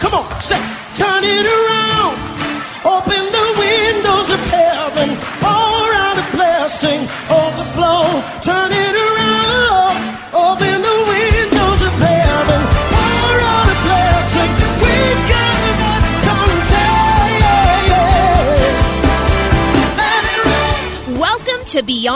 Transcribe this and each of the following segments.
Come on, say, turn it around. Open the windows of heaven. Pour out a blessing, overflow. Turn it around. Open the windows of heaven. Pour out a blessing. We cannot contain. Welcome to Beyond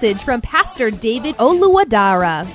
from Pastor David Oluwadara.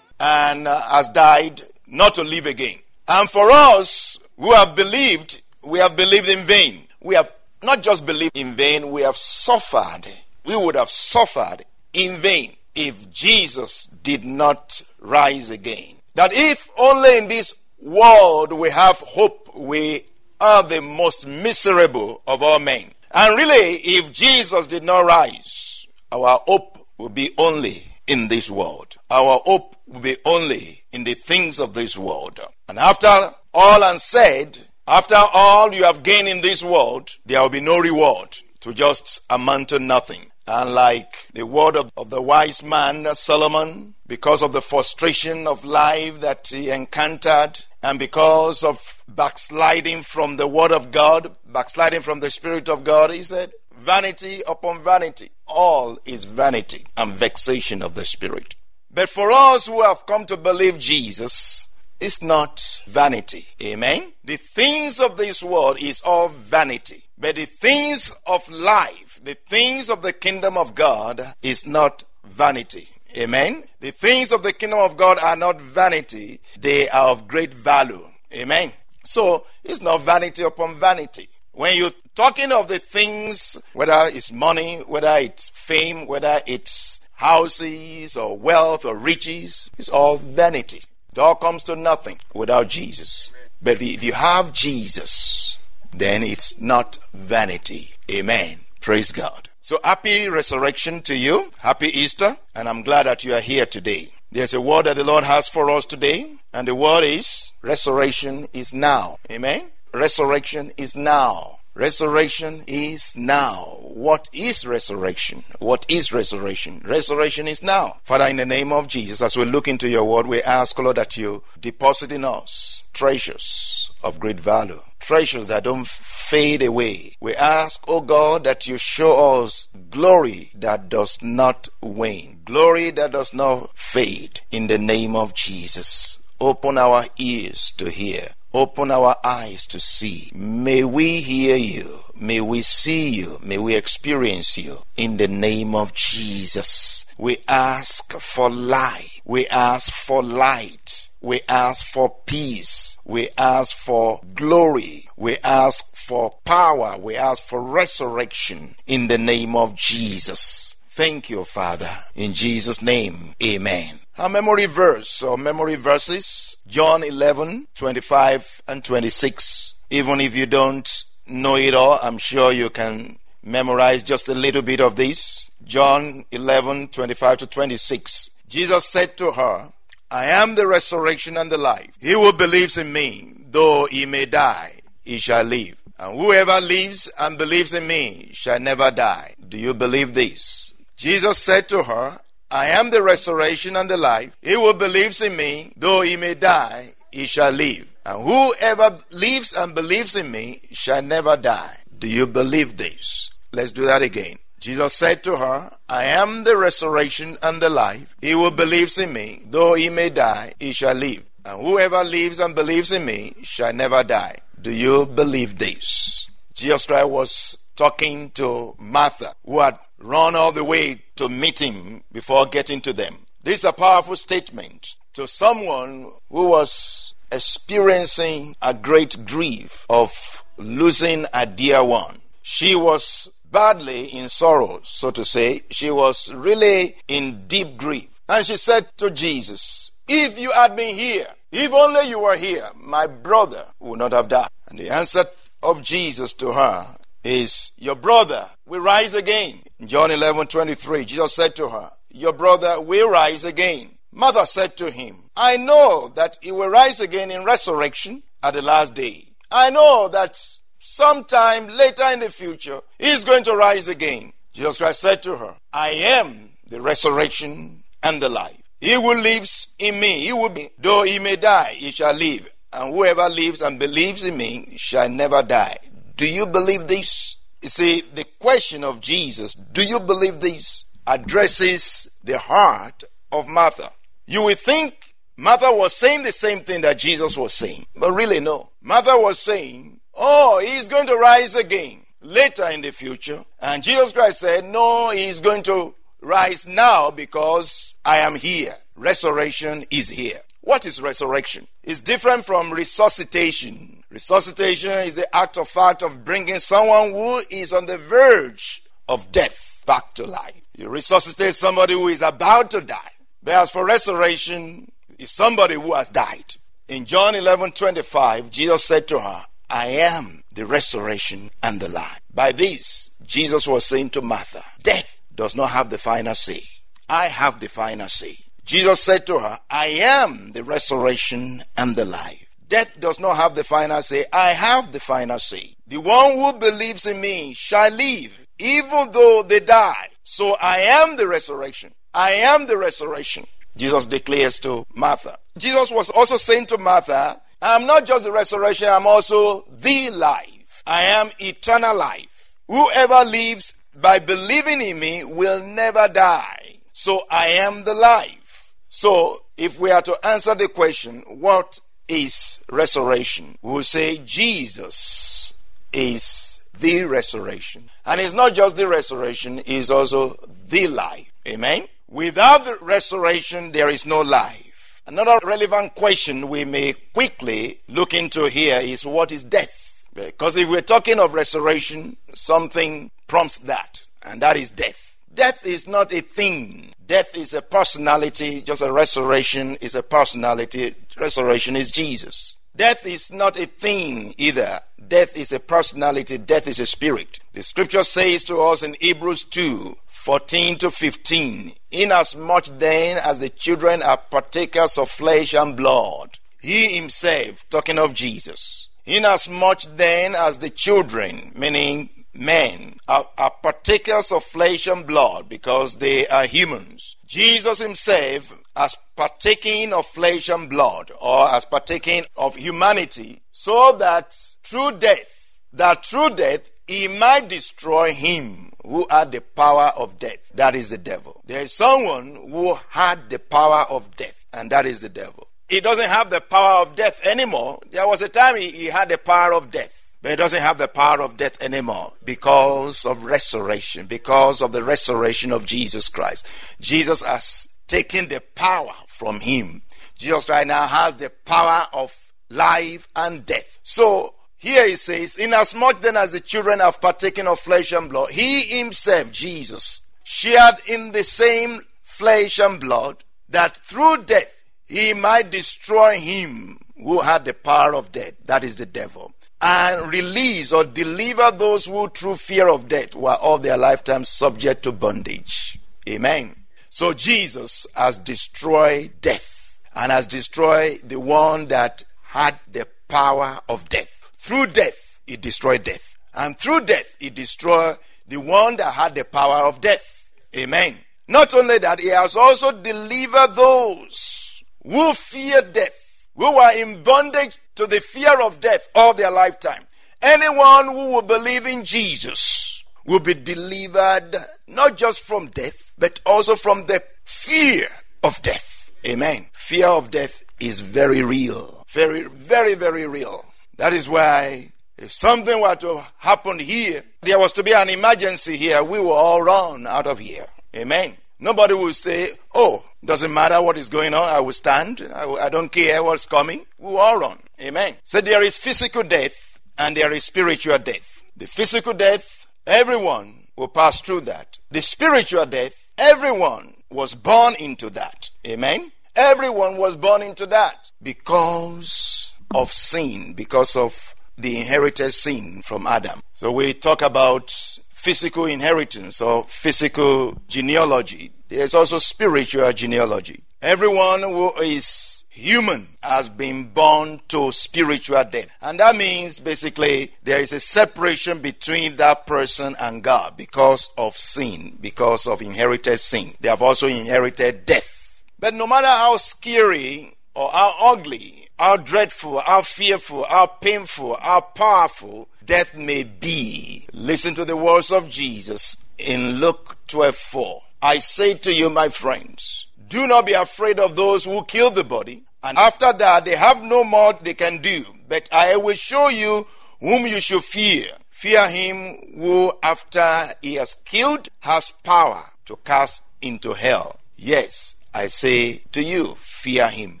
and uh, has died not to live again. And for us who have believed, we have believed in vain. We have not just believed in vain, we have suffered. We would have suffered in vain if Jesus did not rise again. That if only in this world we have hope, we are the most miserable of all men. And really, if Jesus did not rise, our hope will be only in this world. Our hope will be only in the things of this world. And after all unsaid, after all you have gained in this world, there will be no reward to just amount to nothing. And like the word of, of the wise man Solomon, because of the frustration of life that he encountered, and because of backsliding from the word of God, backsliding from the spirit of God, he said, vanity upon vanity. All is vanity and vexation of the spirit. But for us who have come to believe Jesus, it's not vanity. Amen. The things of this world is all vanity. But the things of life, the things of the kingdom of God is not vanity. Amen. The things of the kingdom of God are not vanity, they are of great value. Amen. So it's not vanity upon vanity. When you're talking of the things, whether it's money, whether it's fame, whether it's houses or wealth or riches, it's all vanity. It all comes to nothing without Jesus. But if you have Jesus, then it's not vanity. Amen. Praise God. So happy resurrection to you. Happy Easter. And I'm glad that you are here today. There's a word that the Lord has for us today. And the word is resurrection is now. Amen. Resurrection is now. Resurrection is now. What is resurrection? What is resurrection? Resurrection is now. Father, in the name of Jesus, as we look into your word, we ask, Lord, that you deposit in us treasures of great value, treasures that don't fade away. We ask, oh God, that you show us glory that does not wane, glory that does not fade, in the name of Jesus. Open our ears to hear. Open our eyes to see. May we hear you. May we see you. May we experience you. In the name of Jesus. We ask for light. We ask for light. We ask for peace. We ask for glory. We ask for power. We ask for resurrection. In the name of Jesus. Thank you, Father. In Jesus' name, amen. Our memory verse or memory verses John 11, 25 and 26. Even if you don't know it all, I'm sure you can memorize just a little bit of this. John 11, 25 to 26. Jesus said to her, I am the resurrection and the life. He who believes in me, though he may die, he shall live. And whoever lives and believes in me shall never die. Do you believe this? Jesus said to her, I am the resurrection and the life. He who believes in me, though he may die, he shall live. And whoever lives and believes in me shall never die. Do you believe this? Let's do that again. Jesus said to her, I am the resurrection and the life. He who believes in me, though he may die, he shall live. and whoever lives and believes in me shall never die. Do you believe this? Jesus Christ was talking to Martha, who had run all the way to meet him before getting to them. This is a powerful statement to someone who was experiencing a great grief of losing a dear one. She was badly in sorrow, so to say. She was really in deep grief. And she said to Jesus, If you had been here, if only you were here, my brother would not have died. And the answer of Jesus to her is, Your brother will rise again. In John 11 23, Jesus said to her, Your brother will rise again. Martha said to him, I know that he will rise again in resurrection at the last day. I know that sometime later in the future, he's going to rise again. Jesus Christ said to her, I am the resurrection and the life. He who lives in me, he will be, though he may die, he shall live. And whoever lives and believes in me shall never die. Do you believe this? You see, the question of Jesus, do you believe this, addresses the heart of Martha. You will think Martha was saying the same thing that Jesus was saying, but really, no. Martha was saying, Oh, he's going to rise again later in the future. And Jesus Christ said, No, he's going to rise now because I am here. Resurrection is here. What is resurrection? It's different from resuscitation. Resuscitation is the act of fact of bringing someone who is on the verge of death back to life. You resuscitate somebody who is about to die. But as for resurrection, is somebody who has died. In John 11 25, Jesus said to her, I am the resurrection and the life. By this, Jesus was saying to Martha, Death does not have the final say. I have the final say. Jesus said to her, I am the resurrection and the life. Death does not have the final say. I have the final say. The one who believes in me shall live, even though they die. So I am the resurrection. I am the resurrection. Jesus declares to Martha. Jesus was also saying to Martha, I'm not just the resurrection, I'm also the life. I am eternal life. Whoever lives by believing in me will never die. So I am the life. So if we are to answer the question, what is resurrection? We will say Jesus is the resurrection. And it's not just the resurrection, it's also the life. Amen? Without the resurrection, there is no life. Another relevant question we may quickly look into here is what is death? Because if we're talking of resurrection, something prompts that, and that is death. Death is not a thing. Death is a personality, just a resurrection is a personality. Resurrection is Jesus. Death is not a thing either. Death is a personality, death is a spirit. The scripture says to us in Hebrews 2 14 to 15 Inasmuch then as the children are partakers of flesh and blood, he himself, talking of Jesus, inasmuch then as the children, meaning men, are, are partakers of flesh and blood because they are humans, Jesus himself, as partaking of flesh and blood, or as partaking of humanity, so that through death, that through death he might destroy him who had the power of death. That is the devil. There is someone who had the power of death, and that is the devil. He doesn't have the power of death anymore. There was a time he, he had the power of death. But he doesn't have the power of death anymore because of resurrection, because of the resurrection of Jesus Christ. Jesus has taken the power from him. Jesus right now has the power of life and death. So here he says, Inasmuch then as the children have partaken of flesh and blood, he himself, Jesus, shared in the same flesh and blood, that through death he might destroy him who had the power of death, that is the devil, and release or deliver those who through fear of death were all their lifetime subject to bondage. Amen. So Jesus has destroyed death and has destroyed the one that had the power of death. Through death, he destroyed death. And through death, he destroyed the one that had the power of death. Amen. Not only that, he has also delivered those who fear death, who are in bondage to the fear of death all their lifetime. Anyone who will believe in Jesus will be delivered not just from death, but also from the fear of death. Amen. Fear of death is very real. Very, very, very real. That is why if something were to happen here, there was to be an emergency here, we will all run out of here. Amen. Nobody will say, Oh, doesn't matter what is going on, I will stand. I, I don't care what's coming. We will all run. Amen. So there is physical death and there is spiritual death. The physical death, everyone will pass through that. The spiritual death, everyone was born into that. Amen. Everyone was born into that because of sin, because of the inherited sin from Adam. So we talk about physical inheritance or physical genealogy. There's also spiritual genealogy. Everyone who is human has been born to spiritual death. And that means basically there is a separation between that person and God because of sin, because of inherited sin. They have also inherited death. But no matter how scary or how ugly, how dreadful, how fearful, how painful, how powerful death may be, listen to the words of Jesus in Luke 12 4. I say to you, my friends, do not be afraid of those who kill the body, and after that they have no more they can do. But I will show you whom you should fear. Fear him who, after he has killed, has power to cast into hell. Yes, I say to you, fear him.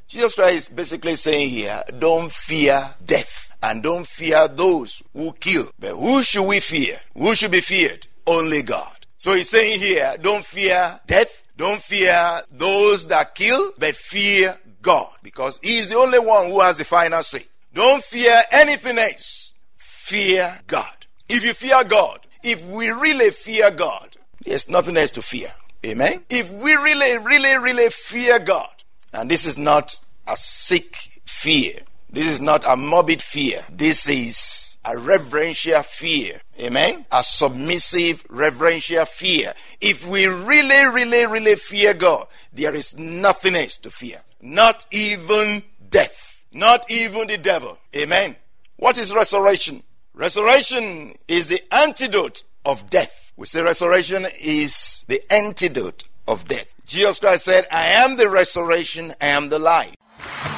Jesus Christ is basically saying here, don't fear death and don't fear those who kill. But who should we fear? Who should be feared? Only God. So he's saying here, don't fear death, don't fear those that kill, but fear God because He is the only one who has the final say. Don't fear anything else. Fear God. If you fear God, if we really fear God, there's nothing else to fear. Amen. If we really, really, really fear God, and this is not a sick fear, this is not a morbid fear, this is a reverential fear. Amen. A submissive, reverential fear. If we really, really, really fear God, there is nothing else to fear. Not even death. Not even the devil. Amen. What is resurrection? Resurrection is the antidote of death. We say resurrection is the antidote of death. Jesus Christ said, I am the resurrection, I am the life.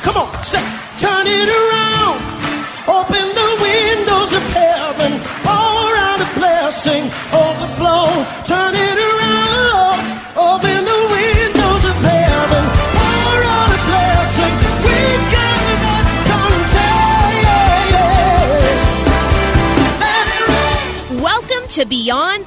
Come on, say, turn it around. Open the windows of heaven. Pour out a blessing, overflow. Turn it around. Open the windows of heaven. Pour out a blessing. We cannot contain. Welcome to Beyond